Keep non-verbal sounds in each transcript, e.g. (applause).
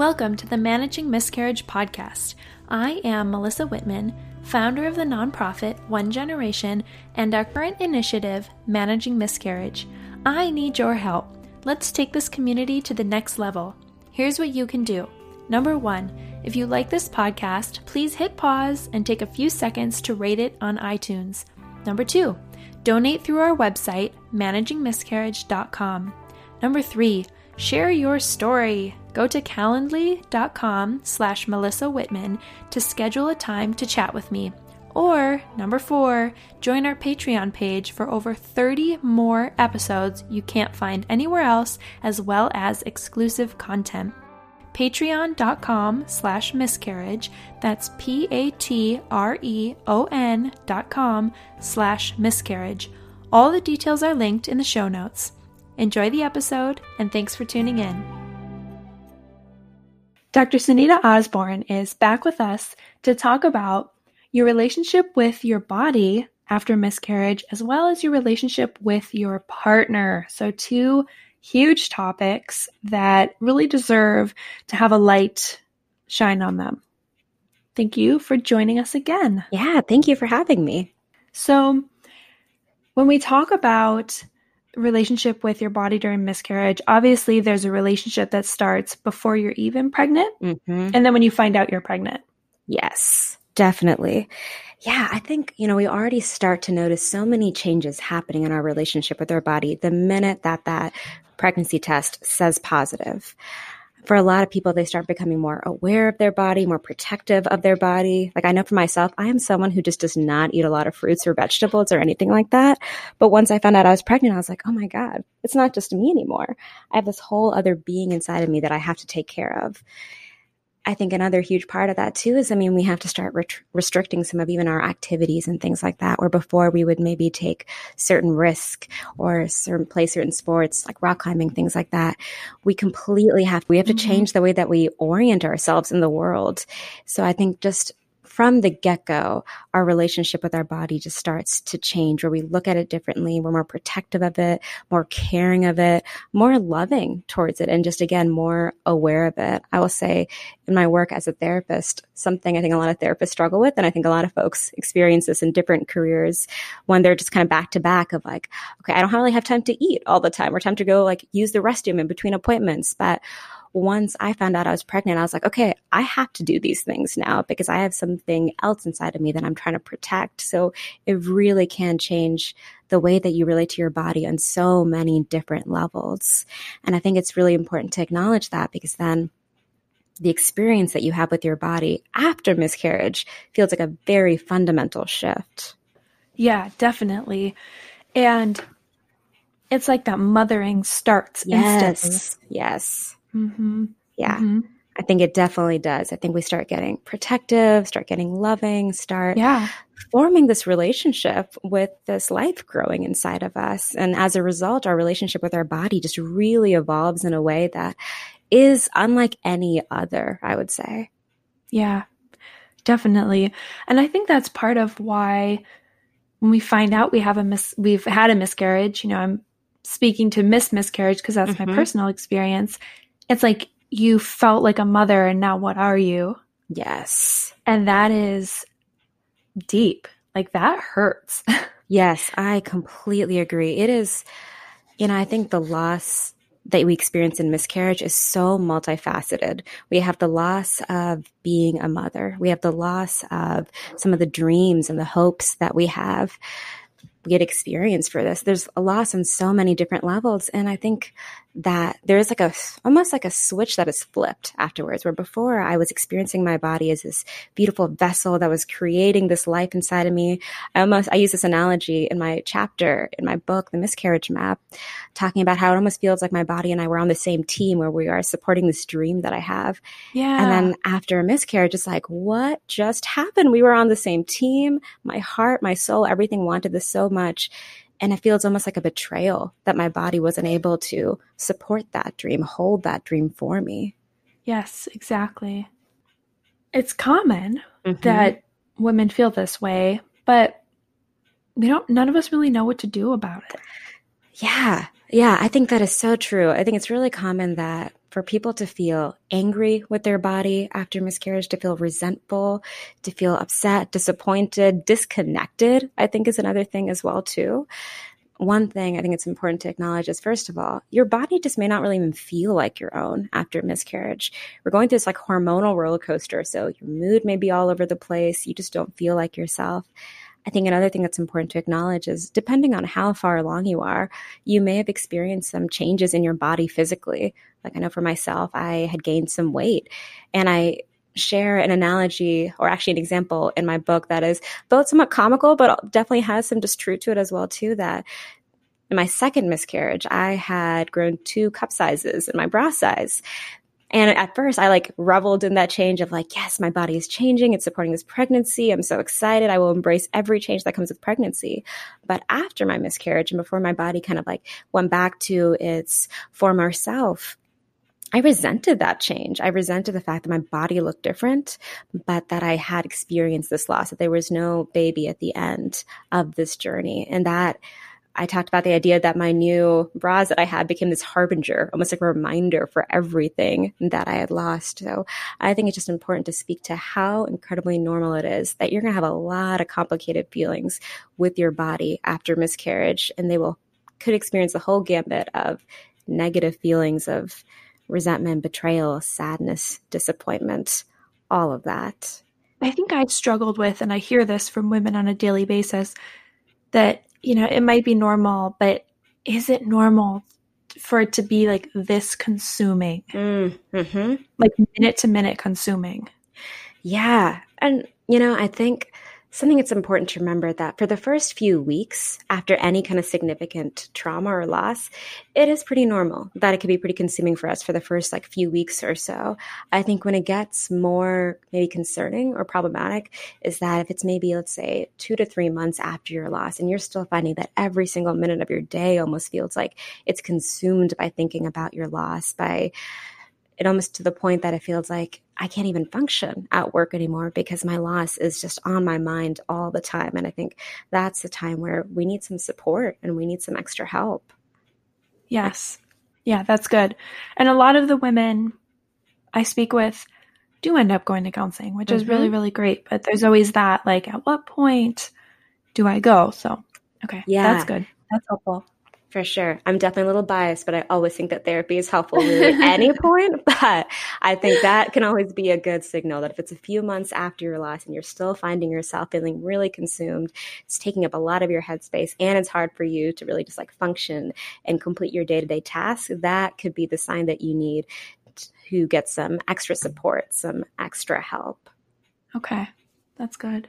Welcome to the Managing Miscarriage podcast. I am Melissa Wittman, founder of the nonprofit One Generation and our current initiative, Managing Miscarriage. I need your help. Let's take this community to the next level. Here's what you can do. Number one, if you like this podcast, please hit pause and take a few seconds to rate it on iTunes. Number two, donate through our website, managingmiscarriage.com. Number three, share your story. Go to calendly.com slash Melissa Wittman to schedule a time to chat with me. Or, number four, join our Patreon page for over 30 more episodes you can't find anywhere else, as well as exclusive content. Patreon.com slash miscarriage, that's P A T R E O N dot com slash miscarriage. All the details are linked in the show notes. Enjoy the episode, and thanks for tuning in. Dr. Sunita Osborn is back with us to talk about your relationship with your body after miscarriage, as well as your relationship with your partner. So, two huge topics that really deserve to have a light shine on them. Thank you for joining us again. Yeah, thank you for having me. So, when we talk about relationship with your body during miscarriage, obviously there's a relationship that starts before you're even pregnant, mm-hmm. and then when you find out you're pregnant. Yes, definitely. Yeah, I think, you know, we already start to notice so many changes happening in our relationship with our body the minute that that pregnancy test says positive for a lot of people, they start becoming more aware of their body, more protective of their body. Like I know for myself, I am someone who just does not eat a lot of fruits or vegetables or anything like that. But once I found out I was pregnant, I was like, oh my God, it's not just me anymore. I have this whole other being inside of me that I have to take care of. I think another huge part of that too is, I mean, we have to start ret- restricting some of even our activities and things like that. Where before we would maybe take certain risk or certain play certain sports like rock climbing, things like that. We completely have we have to mm-hmm. change the way that we orient ourselves in the world. So I think just from the get go, our relationship with our body just starts to change where we look at it differently. We're more protective of it, more caring of it, more loving towards it, and just again, more aware of it. I will say in my work as a therapist, something I think a lot of therapists struggle with, and I think a lot of folks experience this in different careers when they're just kind of back to back of like, okay, I don't really have time to eat all the time or time to go like use the restroom in between appointments, but once I found out I was pregnant, I was like, okay, I have to do these things now because I have something else inside of me that I'm trying to protect. So it really can change the way that you relate to your body on so many different levels. And I think it's really important to acknowledge that because then the experience that you have with your body after miscarriage feels like a very fundamental shift. Yeah, definitely. And it's like that mothering starts yes, instantly. Yes. Mm-hmm. Yeah. Mm-hmm. I think it definitely does. I think we start getting protective, start getting loving, start yeah. forming this relationship with this life growing inside of us. And as a result, our relationship with our body just really evolves in a way that is unlike any other, I would say. Yeah, definitely. And I think that's part of why when we find out we have a mis- we've had a miscarriage, you know, I'm speaking to miss miscarriage because that's mm-hmm. my personal experience it's like you felt like a mother and now what are you? Yes. And that is deep. Like that hurts. (laughs) yes, I completely agree. It is, you know, I think the loss that we experience in miscarriage is so multifaceted. We have the loss of being a mother. We have the loss of some of the dreams and the hopes that we have we get experience for this. There's a loss on so many different levels. And I think that there's like a almost like a switch that is flipped afterwards where before I was experiencing my body as this beautiful vessel that was creating this life inside of me. I almost I use this analogy in my chapter in my book, The Miscarriage Map, talking about how it almost feels like my body and I were on the same team where we are supporting this dream that I have. Yeah. And then after a miscarriage, it's like, what just happened? We were on the same team. My heart, my soul, everything wanted this so much. And it feels almost like a betrayal that my body wasn't able to support that dream, hold that dream for me. Yes, exactly. It's common mm-hmm. that women feel this way, but we don't, none of us really know what to do about it. Yeah. Yeah. I think that is so true. I think it's really common that for people to feel angry with their body after miscarriage, to feel resentful, to feel upset, disappointed, disconnected, I think is another thing as well too. One thing I think it's important to acknowledge is first of all, your body just may not really even feel like your own after miscarriage. We're going through this like hormonal roller coaster. So your mood may be all over the place. You just don't feel like yourself. I think another thing that's important to acknowledge is depending on how far along you are, you may have experienced some changes in your body physically. Like I know for myself, I had gained some weight and I share an analogy or actually an example in my book that is both somewhat comical but definitely has some just truth to it as well too that in my second miscarriage i had grown two cup sizes in my bra size and at first, I like reveled in that change of like, yes, my body is changing. It's supporting this pregnancy. I'm so excited. I will embrace every change that comes with pregnancy. But after my miscarriage and before my body kind of like went back to its former self, I resented that change. I resented the fact that my body looked different, but that I had experienced this loss, that there was no baby at the end of this journey. And that I talked about the idea that my new bras that I had became this harbinger, almost like a reminder for everything that I had lost. So I think it's just important to speak to how incredibly normal it is that you're going to have a lot of complicated feelings with your body after miscarriage, and they will could experience the whole gambit of negative feelings of resentment, betrayal, sadness, disappointment, all of that. I think I've struggled with, and I hear this from women on a daily basis, that you know, it might be normal, but is it normal for it to be like this consuming? Mm-hmm. Like minute to minute consuming. Yeah. And, you know, I think something that's important to remember that for the first few weeks after any kind of significant trauma or loss, it is pretty normal that it can be pretty consuming for us for the first like few weeks or so. I think when it gets more maybe concerning or problematic is that if it's maybe, let's say, two to three months after your loss and you're still finding that every single minute of your day almost feels like it's consumed by thinking about your loss, by it almost to the point that it feels like I can't even function at work anymore because my loss is just on my mind all the time. And I think that's the time where we need some support and we need some extra help. Yes. Yeah, that's good. And a lot of the women I speak with do end up going to counseling, which mm-hmm. is really, mm-hmm. really great. But there's always that, like, at what point do I go? So, okay. Yeah. That's good. That's helpful. For sure. I'm definitely a little biased, but I always think that therapy is helpful really at any (laughs) point. But I think that can always be a good signal that if it's a few months after your loss and you're still finding yourself feeling really consumed, it's taking up a lot of your headspace and it's hard for you to really just like function and complete your day to day tasks, that could be the sign that you need to get some extra support, some extra help. Okay. That's good.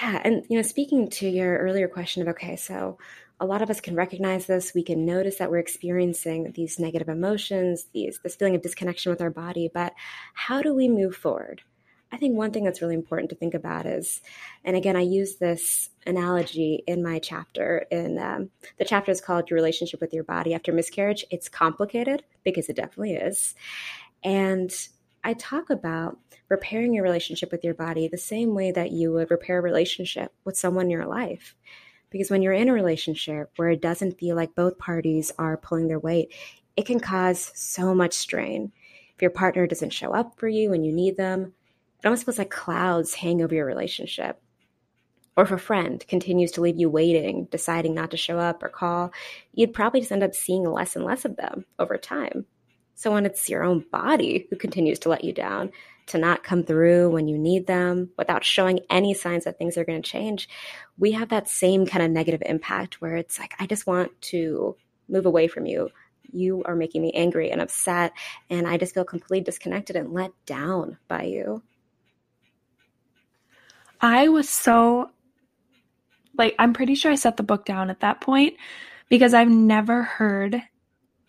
Yeah. And, you know, speaking to your earlier question of, okay, so a lot of us can recognize this. We can notice that we're experiencing these negative emotions, these this feeling of disconnection with our body. But how do we move forward? I think one thing that's really important to think about is, and again, I use this analogy in my chapter. In um, the chapter is called "Your Relationship with Your Body After Miscarriage." It's complicated because it definitely is, and I talk about repairing your relationship with your body the same way that you would repair a relationship with someone in your life. Because when you're in a relationship where it doesn't feel like both parties are pulling their weight, it can cause so much strain. If your partner doesn't show up for you when you need them, it almost feels like clouds hang over your relationship. Or if a friend continues to leave you waiting, deciding not to show up or call, you'd probably just end up seeing less and less of them over time. So when it's your own body who continues to let you down, to not come through when you need them without showing any signs that things are going to change, we have that same kind of negative impact where it's like, I just want to move away from you. You are making me angry and upset, and I just feel completely disconnected and let down by you. I was so like, I'm pretty sure I set the book down at that point because I've never heard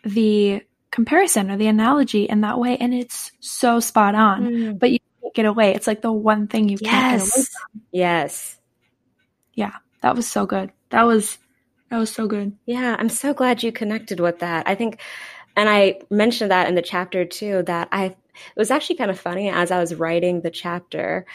the comparison or the analogy in that way and it's so spot on. Mm. but you can't get away. It's like the one thing you yes. can't get away from. Yes. Yeah that was so good. That was that was so good. Yeah i'm so glad you connected with that. I think and i mentioned that in the chapter too that i it was actually kind of funny as i was writing the chapter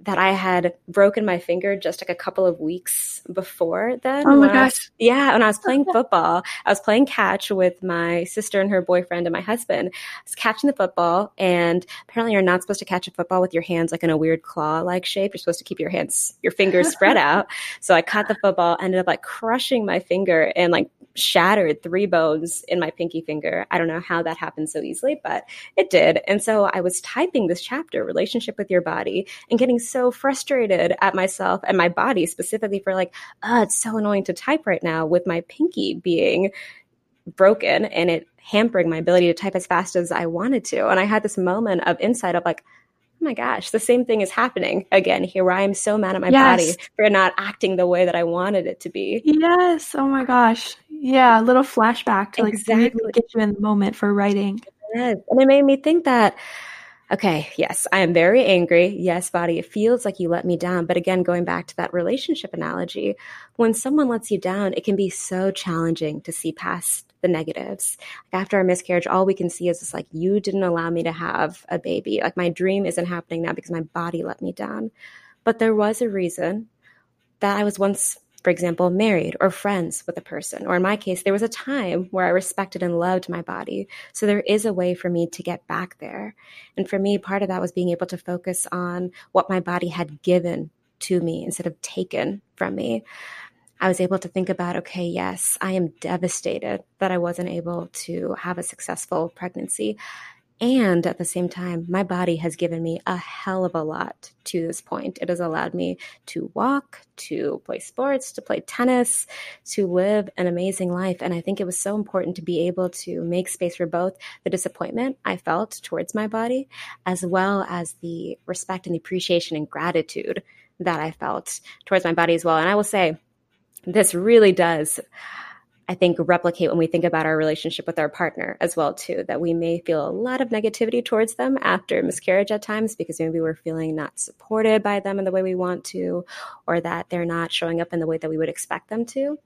that I had broken my finger just like a couple of weeks before then. Oh my gosh. Was, yeah, when I was playing (laughs) football, I was playing catch with my sister and her boyfriend and my husband. I was catching the football, and apparently you're not supposed to catch a football with your hands like in a weird claw like shape. You're supposed to keep your hands, your fingers spread (laughs) out. So I caught the football, ended up like crushing my finger and like shattered three bones in my pinky finger. I don't know how that happened so easily, but it did. And so I was typing this chapter, relationship with your body, and getting so frustrated at myself and my body specifically for like, oh, it's so annoying to type right now with my pinky being broken and it hampering my ability to type as fast as I wanted to. And I had this moment of insight of like, oh my gosh, the same thing is happening again here where I'm so mad at my yes. body for not acting the way that I wanted it to be. Yes. Oh my gosh. Yeah. A little flashback to like exactly. get you in the moment for writing. Yes. And it made me think that, okay, yes, I am very angry. Yes, body, it feels like you let me down. But again, going back to that relationship analogy, when someone lets you down, it can be so challenging to see past the negatives. After our miscarriage, all we can see is just like, you didn't allow me to have a baby. Like my dream isn't happening now because my body let me down. But there was a reason that I was once for example, married or friends with a person. Or in my case, there was a time where I respected and loved my body. So there is a way for me to get back there. And for me, part of that was being able to focus on what my body had given to me instead of taken from me. I was able to think about, okay, yes, I am devastated that I wasn't able to have a successful pregnancy. And at the same time, my body has given me a hell of a lot to this point. It has allowed me to walk, to play sports, to play tennis, to live an amazing life. And I think it was so important to be able to make space for both the disappointment I felt towards my body, as well as the respect and the appreciation and gratitude that I felt towards my body as well. And I will say, this really does I think replicate when we think about our relationship with our partner as well too that we may feel a lot of negativity towards them after miscarriage at times because maybe we're feeling not supported by them in the way we want to or that they're not showing up in the way that we would expect them to.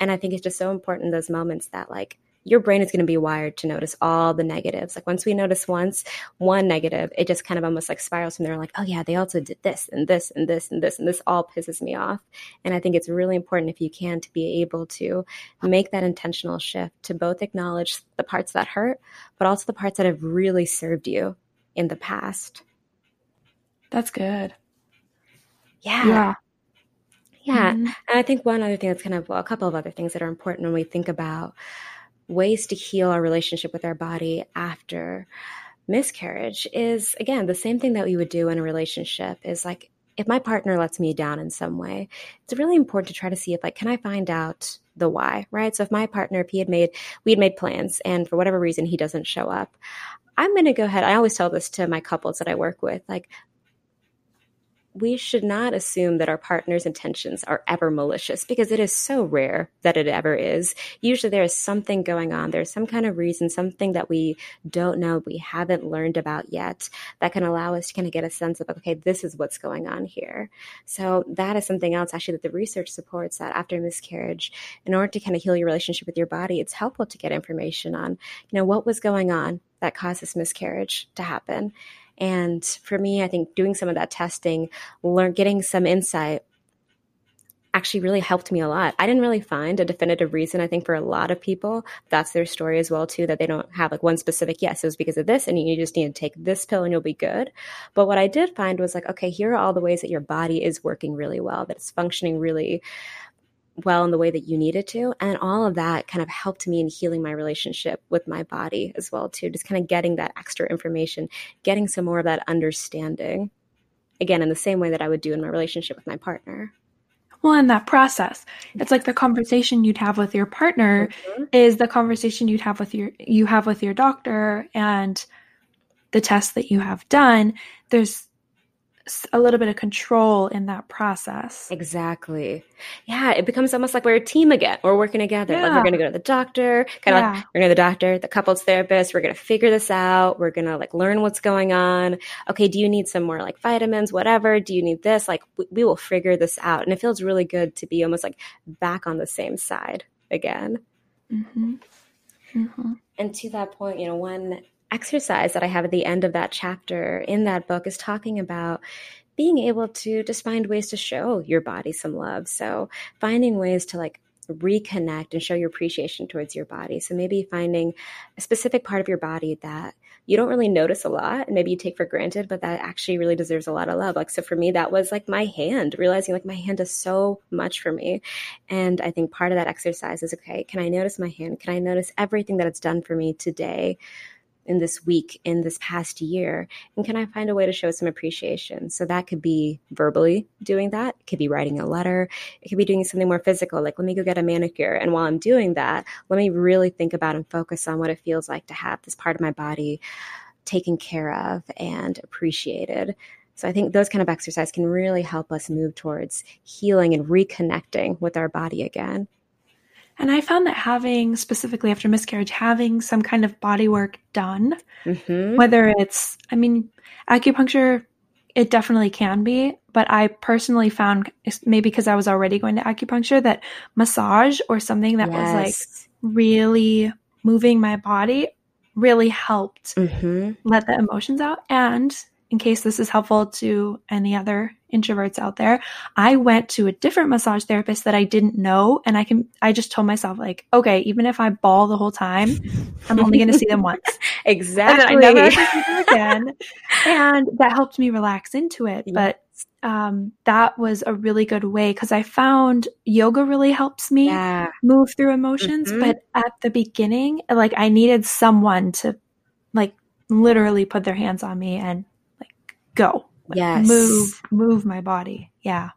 And I think it's just so important in those moments that like your brain is going to be wired to notice all the negatives. Like once we notice once one negative, it just kind of almost like spirals from there. Like, oh yeah, they also did this and this and this and this and this all pisses me off. And I think it's really important if you can to be able to make that intentional shift to both acknowledge the parts that hurt, but also the parts that have really served you in the past. That's good. Yeah. Yeah. Yeah. Mm-hmm. And I think one other thing that's kind of well, a couple of other things that are important when we think about ways to heal our relationship with our body after miscarriage is again the same thing that we would do in a relationship is like if my partner lets me down in some way it's really important to try to see if like can i find out the why right? So if my partner if he had made we had made plans and for whatever reason he doesn't show up i'm going to go ahead i always tell this to my couples that i work with like we should not assume that our partner's intentions are ever malicious because it is so rare that it ever is. Usually there is something going on. There's some kind of reason, something that we don't know, we haven't learned about yet that can allow us to kind of get a sense of, okay, this is what's going on here. So that is something else actually that the research supports that after miscarriage, in order to kind of heal your relationship with your body, it's helpful to get information on, you know, what was going on that caused this miscarriage to happen and for me, I think doing some of that testing, learn getting some insight actually really helped me a lot. I didn't really find a definitive reason. I think for a lot of people, that's their story as well too, that they don't have like one specific, yes, it was because of this and you just need to take this pill and you'll be good. But what I did find was like, okay, here are all the ways that your body is working really well, that it's functioning really well in the way that you needed to and all of that kind of helped me in healing my relationship with my body as well too just kind of getting that extra information getting some more of that understanding again in the same way that i would do in my relationship with my partner well in that process it's like the conversation you'd have with your partner mm-hmm. is the conversation you'd have with your you have with your doctor and the tests that you have done there's a little bit of control in that process. Exactly. Yeah, it becomes almost like we're a team again. We're working together. Yeah. Like we're going to go to the doctor, kind of yeah. like we're going to the doctor, the couples therapist. We're going to figure this out. We're going to like learn what's going on. Okay, do you need some more like vitamins, whatever? Do you need this? Like we, we will figure this out. And it feels really good to be almost like back on the same side again. Mm-hmm. Mm-hmm. And to that point, you know, one exercise that I have at the end of that chapter in that book is talking about being able to just find ways to show your body some love. So finding ways to like reconnect and show your appreciation towards your body. So maybe finding a specific part of your body that you don't really notice a lot and maybe you take for granted, but that actually really deserves a lot of love. Like, so for me, that was like my hand, realizing like my hand does so much for me. And I think part of that exercise is okay, can I notice my hand? Can I notice everything that it's done for me today? In this week, in this past year? And can I find a way to show some appreciation? So that could be verbally doing that. It could be writing a letter. It could be doing something more physical, like let me go get a manicure. And while I'm doing that, let me really think about and focus on what it feels like to have this part of my body taken care of and appreciated. So I think those kind of exercise can really help us move towards healing and reconnecting with our body again. And I found that having, specifically after miscarriage, having some kind of body work done, mm-hmm. whether it's, I mean, acupuncture, it definitely can be, but I personally found, maybe because I was already going to acupuncture, that massage or something that yes. was like really moving my body really helped mm-hmm. let the emotions out. And in case this is helpful to any other introverts out there, I went to a different massage therapist that I didn't know. And I can, I just told myself, like, okay, even if I bawl the whole time, I'm only going to see them (laughs) once. exactly. And I never see them again. and that helped me relax into it. But um, that was a really good way because I found yoga really helps me yeah. move through emotions. Mm-hmm. But at the beginning, like, I needed someone to, like, literally put their hands on me and go. Yes. Move, move my body. Yeah.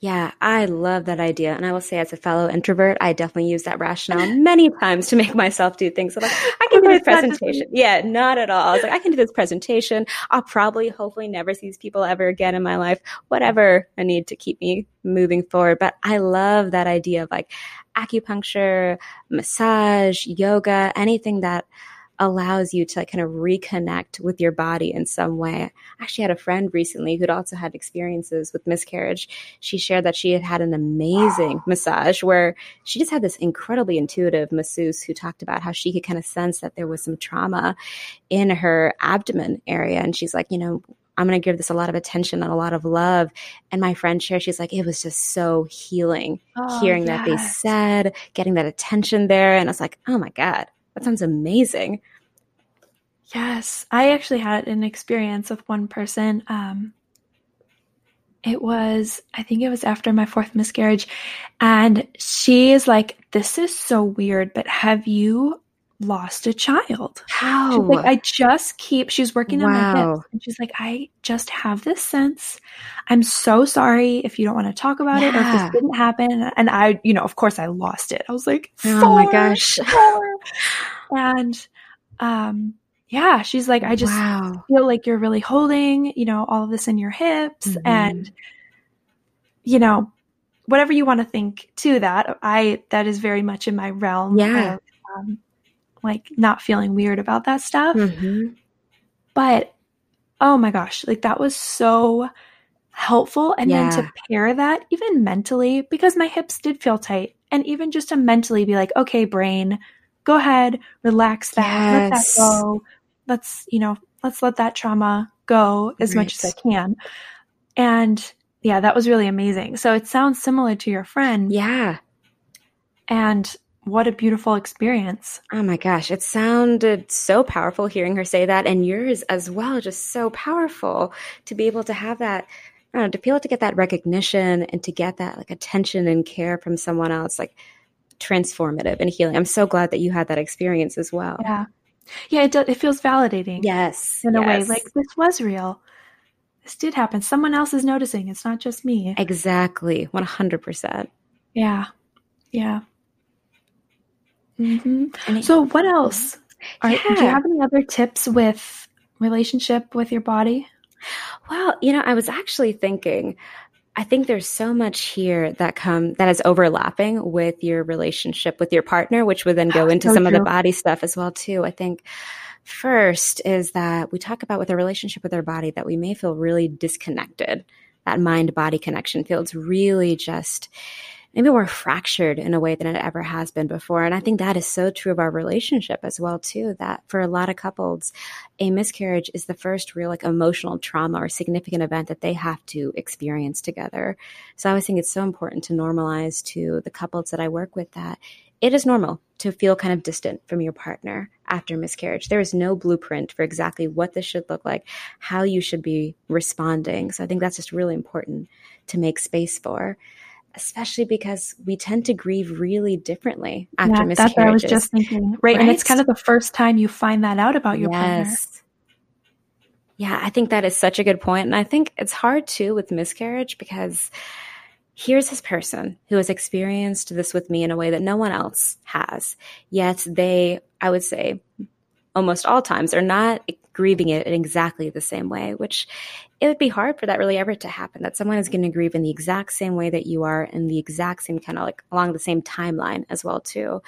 Yeah, I love that idea. And I will say, as a fellow introvert, I definitely use that rationale many (laughs) times to make myself do things. Like, I can (laughs) do this presentation. Yeah, not at all. I was like, I can do this presentation. I'll probably, hopefully, never see these people ever again in my life. Whatever I need to keep me moving forward. But I love that idea of like acupuncture, massage, yoga, anything that allows you to like kind of reconnect with your body in some way. I actually had a friend recently who'd also had experiences with miscarriage. She shared that she had had an amazing massage where she just had this incredibly intuitive masseuse who talked about how she could kind of sense that there was some trauma in her abdomen area. And she's like, you know, I'm going to give this a lot of attention and a lot of love. And my friend shared, she's like, it was just so healing oh, hearing yes. that they said, getting that attention there. And I was like, oh my God, that sounds amazing. Yes, I actually had an experience with one person. Um, it was, I think it was after my fourth miscarriage, and she is like, "This is so weird, but have you lost a child?" How? She's like, I just keep. She's working wow. on my hips, and she's like, "I just have this sense. I'm so sorry if you don't want to talk about yeah. it or if this didn't happen." And I, you know, of course, I lost it. I was like, "Oh my gosh!" and um yeah she's like i just wow. feel like you're really holding you know all of this in your hips mm-hmm. and you know whatever you want to think to that i that is very much in my realm yeah of, um, like not feeling weird about that stuff mm-hmm. but oh my gosh like that was so helpful and yeah. then to pair that even mentally because my hips did feel tight and even just to mentally be like okay brain go ahead, relax that, yes. let that go. Let's, you know, let's let that trauma go as right. much as I can. And yeah, that was really amazing. So it sounds similar to your friend. Yeah. And what a beautiful experience. Oh my gosh, it sounded so powerful hearing her say that, and yours as well, just so powerful to be able to have that. Know, to be able to get that recognition and to get that like attention and care from someone else, like transformative and healing. I'm so glad that you had that experience as well. Yeah. Yeah, it, do, it feels validating. Yes. In yes. a way, like this was real. This did happen. Someone else is noticing. It's not just me. Exactly. 100%. Yeah. Yeah. Mm-hmm. So, what else? Are, yeah. Do you have any other tips with relationship with your body? Well, you know, I was actually thinking I think there's so much here that come that is overlapping with your relationship with your partner, which would then go oh, into so some true. of the body stuff as well too. I think first is that we talk about with a relationship with our body that we may feel really disconnected. That mind body connection feels really just maybe we're fractured in a way than it ever has been before. And I think that is so true of our relationship as well, too, that for a lot of couples, a miscarriage is the first real like emotional trauma or significant event that they have to experience together. So I always think it's so important to normalize to the couples that I work with that it is normal to feel kind of distant from your partner after miscarriage. There is no blueprint for exactly what this should look like, how you should be responding. So I think that's just really important to make space for, especially because we tend to grieve really differently after yeah, miscarriages. That's what I was just thinking. Right? right? And it's kind of the first time you find that out about your yes. partner. Yeah, I think that is such a good point. And I think it's hard too with miscarriage because here's this person who has experienced this with me in a way that no one else has. Yet they, I would say, almost all times are not grieving it in exactly the same way, which it would be hard for that really ever to happen, that someone is going to grieve in the exact same way that you are in the exact same kind of like along the same timeline as well too.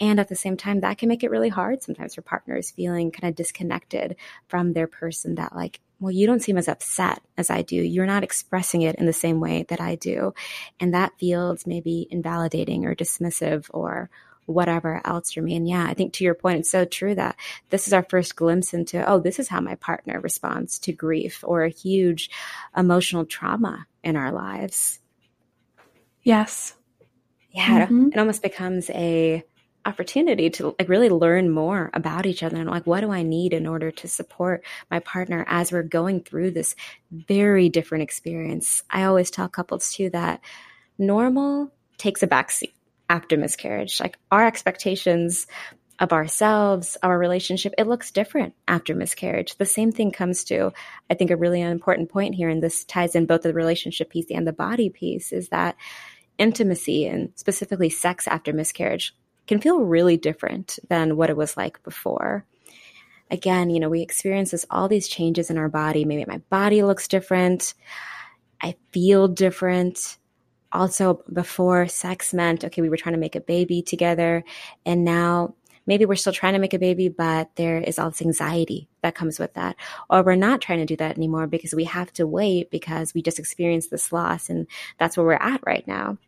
And at the same time, that can make it really hard sometimes for partners feeling kind of disconnected from their person that like well, you don't seem as upset as I do. You're not expressing it in the same way that I do. And that feels maybe invalidating or dismissive or whatever else for me. And yeah, I think to your point, it's so true that this is our first glimpse into, oh, this is how my partner responds to grief or a huge emotional trauma in our lives. Yes. Yeah, mm-hmm. it almost becomes a opportunity to like really learn more about each other and like what do I need in order to support my partner as we're going through this very different experience. I always tell couples too that normal takes a backseat after miscarriage. Like our expectations of ourselves, our relationship, it looks different after miscarriage. The same thing comes to, I think, a really important point here, and this ties in both the relationship piece and the body piece, is that intimacy and specifically sex after miscarriage can feel really different than what it was like before. Again, you know, we experience this, all these changes in our body. Maybe my body looks different. I feel different. Also, before sex meant, okay, we were trying to make a baby together. And now maybe we're still trying to make a baby, but there is all this anxiety that comes with that. Or we're not trying to do that anymore because we have to wait because we just experienced this loss and that's where we're at right now.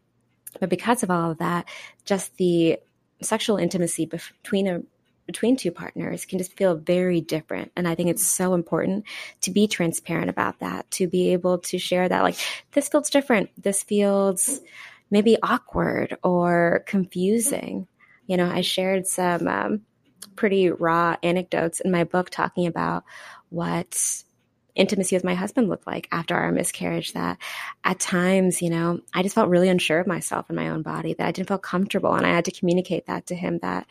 But because of all of that, just the sexual intimacy between a between two partners can just feel very different and i think it's so important to be transparent about that to be able to share that like this feels different this feels maybe awkward or confusing you know i shared some um, pretty raw anecdotes in my book talking about what intimacy with my husband looked like after our miscarriage that at times, you know, I just felt really unsure of myself and my own body, that I didn't feel comfortable. And I had to communicate that to him that,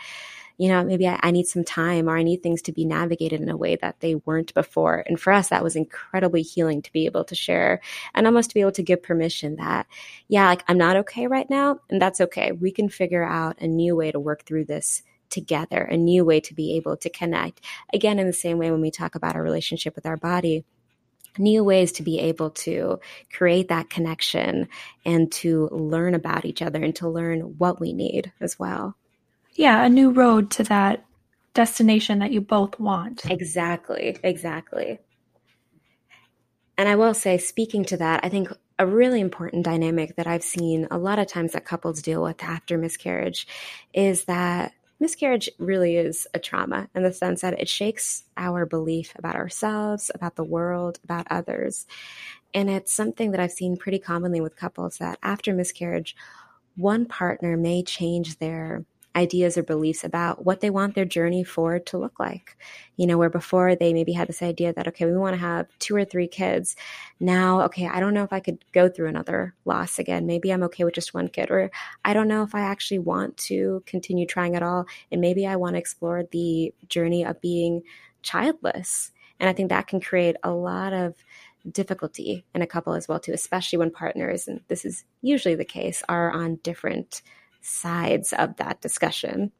you know, maybe I, I, need some time or I need things to be navigated in a way that they weren't before. And for us, that was incredibly healing to be able to share and almost to be able to give permission that, yeah, like I'm not okay right now. And that's okay. We can figure out a new way to work through this together, a new way to be able to connect. Again, in the same way when we talk about our relationship with our body, new ways to be able to create that connection and to learn about each other and to learn what we need as well. Yeah, a new road to that destination that you both want. Exactly, exactly. And I will say, speaking to that, I think a really important dynamic that I've seen a lot of times that couples deal with after miscarriage is that miscarriage really is a trauma in the sense that it shakes our belief about ourselves, about the world, about others. And it's something that I've seen pretty commonly with couples that after miscarriage, one partner may change their ideas or beliefs about what they want their journey forward to look like. You know, where before they maybe had this idea that, okay, we want to have two or three kids. Now, okay, I don't know if I could go through another loss again. Maybe I'm okay with just one kid. Or I don't know if I actually want to continue trying at all. And maybe I want to explore the journey of being childless. And I think that can create a lot of difficulty in a couple as well too especially when partners and this is usually the case are on different sides of that discussion.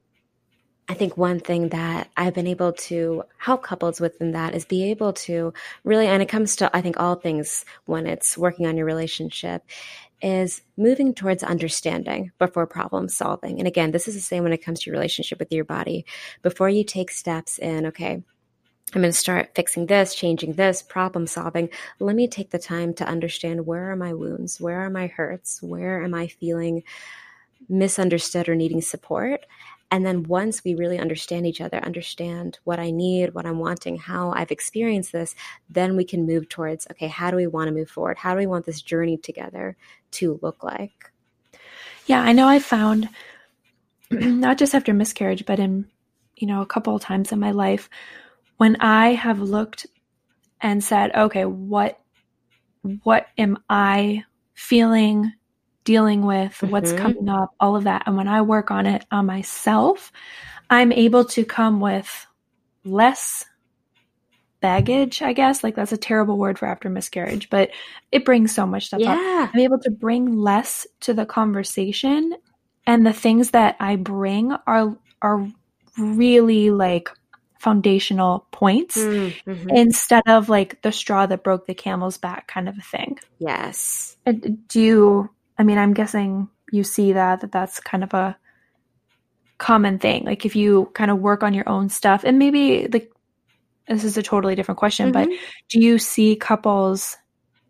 I think one thing that I've been able to help couples with in that is be able to really, and it comes to, I think, all things when it's working on your relationship, is moving towards understanding before problem solving. And again, this is the same when it comes to your relationship with your body. Before you take steps in, okay, I'm going to start fixing this, changing this, problem solving. Let me take the time to understand where are my wounds? Where are my hurts? Where am I feeling misunderstood or needing support? And then once we really understand each other, understand what I need, what I'm wanting, how I've experienced this, then we can move towards okay, how do we want to move forward? How do we want this journey together to look like? Yeah, I know I found (clears throat) not just after miscarriage, but in, you know, a couple of times in my life when I have looked and said, okay, what what am I feeling, dealing with, mm-hmm. what's coming up, all of that. And when I work on it on myself, I'm able to come with less baggage, I guess. Like that's a terrible word for after miscarriage, but it brings so much stuff yeah. up. I'm able to bring less to the conversation and the things that I bring are are really like foundational points mm-hmm. instead of like the straw that broke the camel's back kind of a thing. Yes. And do you, I mean, I'm guessing you see that, that that's kind of a common thing. Like if you kind of work on your own stuff and maybe like, this is a totally different question, mm-hmm. but do you see couples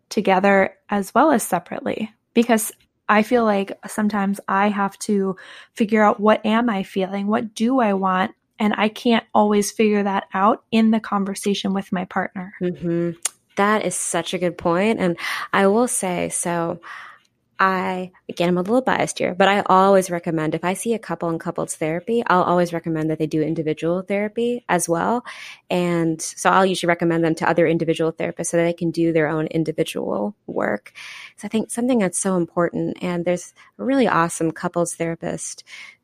together as well as separately? Because I feel like sometimes I have to figure out what am I feeling? What do I want? and I can't always figure that out in the conversation with my partner. Mm-hmm. That is such a good point. And I will say, so I, again, I'm a little biased here, but I always recommend if I see a couple in couples therapy, I'll always recommend that they do individual therapy as well. And so I'll usually recommend them to other individual therapists so that they can do their own individual work. So I think something that's so important, and there's a really awesome couples therapist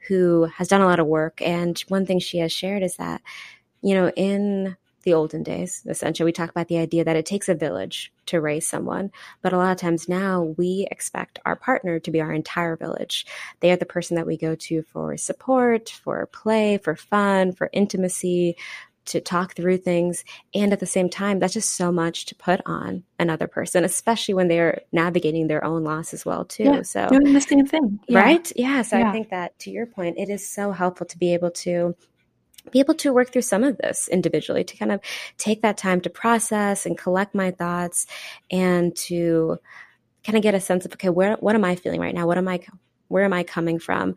who has done a lot of work. And one thing she has shared is that, you know, in the olden days, essentially, we talk about the idea that it takes a village to raise someone. But a lot of times now we expect our partner to be our entire village. They are the person that we go to for support, for play, for fun, for intimacy, to talk through things. And at the same time, that's just so much to put on another person, especially when they're navigating their own loss as well, too. Yeah, so doing the same thing. Yeah. Right? Yeah. So yeah. I think that to your point, it is so helpful to be able to be able to work through some of this individually to kind of take that time to process and collect my thoughts and to kind of get a sense of okay where what am i feeling right now? What am i where am i coming from?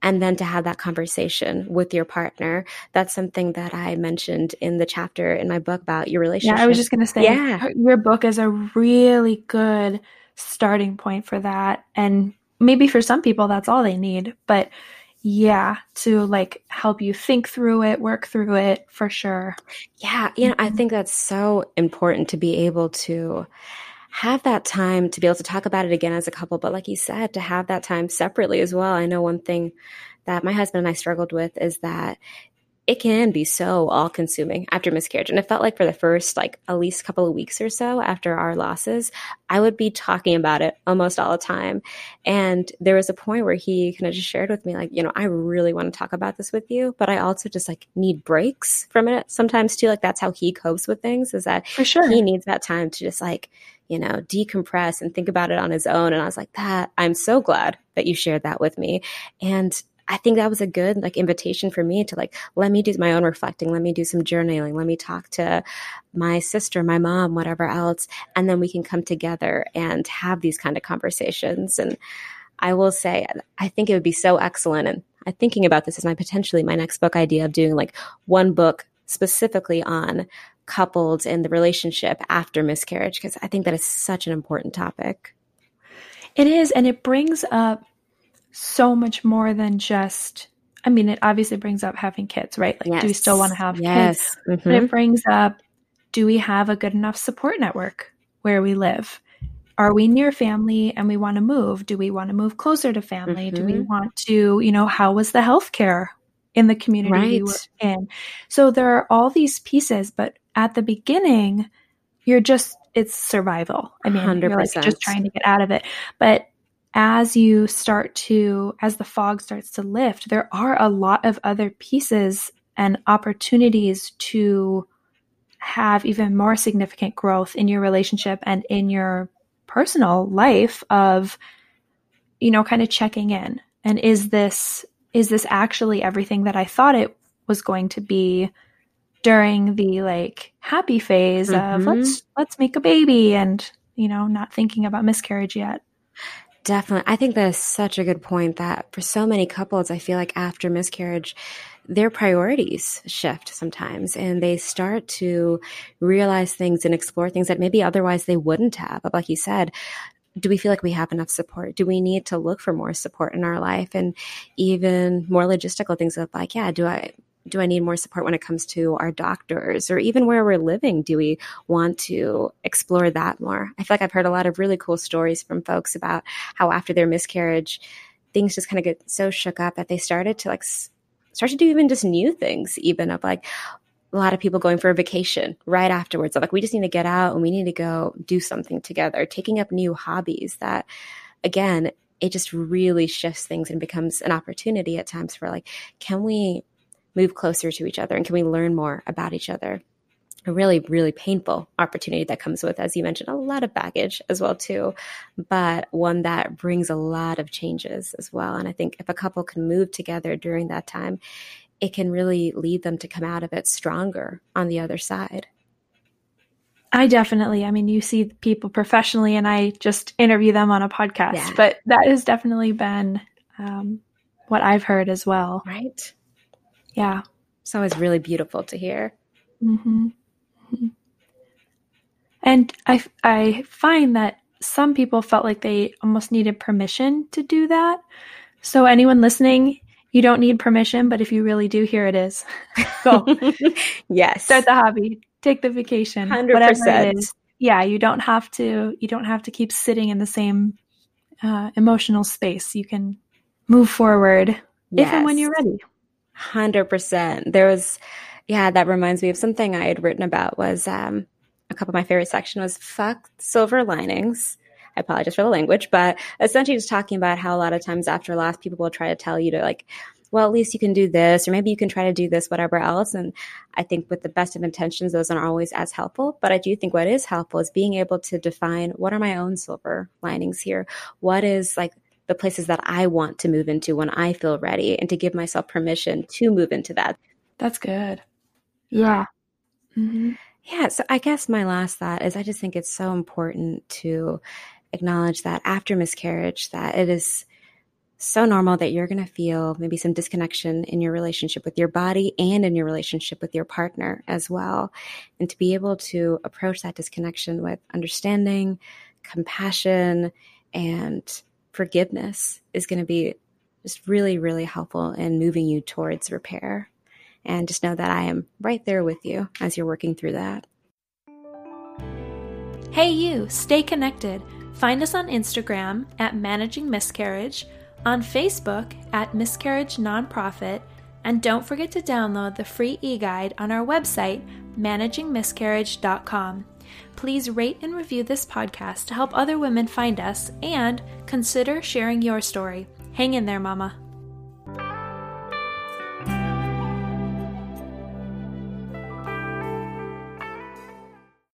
And then to have that conversation with your partner. That's something that i mentioned in the chapter in my book about your relationship yeah i was just going to say yeah. your book is a really good starting point for that. And maybe for some people that's all they need but yeah to like help you think through it work through it for sure yeah you know i mm-hmm. think that's so important to be able to have that time to be able to talk about it again as a couple but like you said to have that time separately as well i know one thing that my husband and i struggled with is that it can be so all consuming after miscarriage. And it felt like for the first, like at least couple of weeks or so after our losses, I would be talking about it almost all the time. And there was a point where he kind of just shared with me, like, you know, I really want to talk about this with you, but I also just like need breaks from it sometimes too. Like that's how he copes with things is that for sure he needs that time to just like, you know, decompress and think about it on his own. And I was like, that I'm so glad that you shared that with me. And I think that was a good like invitation for me to like let me do my own reflecting, let me do some journaling, let me talk to my sister, my mom, whatever else, and then we can come together and have these kind of conversations. And I will say, I think it would be so excellent. And I'm thinking about this as my potentially my next book idea of doing like one book specifically on couples and the relationship after miscarriage because I think that is such an important topic. It is, and it brings up so much more than just I mean, it obviously brings up having kids, right? Like, yes. do we still want to have yes. kids? Mm-hmm. But it brings up, do we have a good enough support network where we live? Are we near family and we want to move? Do we want to move closer to family? Mm-hmm. Do we mm-hmm. want to, you know, how was the healthcare in the community right. we were in? So there are all these pieces, but at the beginning, you're just, it's survival. I mean, 100%. you're like just trying to get out of it. But as you start to, as the fog starts to lift, there are a lot of other pieces and opportunities to have even more significant growth in your relationship and in your personal life of you know kind of checking in and is this is this actually everything that i thought it was going to be during the like happy phase mm-hmm. of let's let's make a baby and you know not thinking about miscarriage yet definitely i think that is such a good point that for so many couples i feel like after miscarriage their priorities shift sometimes and they start to realize things and explore things that maybe otherwise they wouldn't have but like you said do we feel like we have enough support? Do we need to look for more support in our life? And even more logistical things of like, yeah, do I do I need more support when it comes to our doctors or even where we're living? Do we want to explore that more? I feel like I've heard a lot of really cool stories from folks about how after their miscarriage, things just kind of get so shook up that they started to like start to do even just new things, even of like, a lot of people going for a vacation right afterwards. Like we just need to get out and we need to go do something together, taking up new hobbies that again, it just really shifts things and becomes an opportunity at times for like, can we move closer to each other and can we learn more about each other? A really, really painful opportunity that comes with, as you mentioned, a lot of baggage as well too, but one that brings a lot of changes as well. And I think if a couple can move together during that time, it can really lead them to come out of it stronger on the other side. I definitely, I mean, you see people professionally, and I just interview them on a podcast, yeah. but that has definitely been um, what I've heard as well. Right. Yeah. So it's always really beautiful to hear. Mm-hmm. mm-hmm. And I, I find that some people felt like they almost needed permission to do that. So, anyone listening, you don't need permission, but if you really do, here it is. (laughs) Go. (laughs) yes. Start the hobby. Take the vacation. 100%. Whatever it is. Yeah, you don't have to you don't have to keep sitting in the same uh, emotional space. You can move forward yes. if and when you're ready. 100%. There was, yeah, that reminds me of something I had written about was um, a couple of my favorite section was fuck silver linings. I apologize for the language, but essentially just talking about how a lot of times after loss, people will try to tell you to like, well, at least you can do this, or maybe you can try to do this, whatever else. And I think with the best of intentions, those aren't always as helpful. But I do think what is helpful is being able to define what are my own silver linings here? What is like the places that I want to move into when I feel ready and to give myself permission to move into that. That's good. Yeah. Mm-hmm. Yeah. So I guess my last thought is I just think it's so important to acknowledge that after miscarriage, that it is so normal that you're going to feel maybe some disconnection in your relationship with your body and in your relationship with your partner as well. And to be able to approach that disconnection with understanding, compassion, and forgiveness is going to be just really, really helpful in moving you towards repair. And just know that I am right there with you as you're working through that. Hey, you, stay connected. Find us on Instagram at Managing Miscarriage, on Facebook at Miscarriage Nonprofit, and don't forget to download the free e guide on our website, managingmiscarriage.com. Please rate and review this podcast to help other women find us and consider sharing your story. Hang in there, Mama.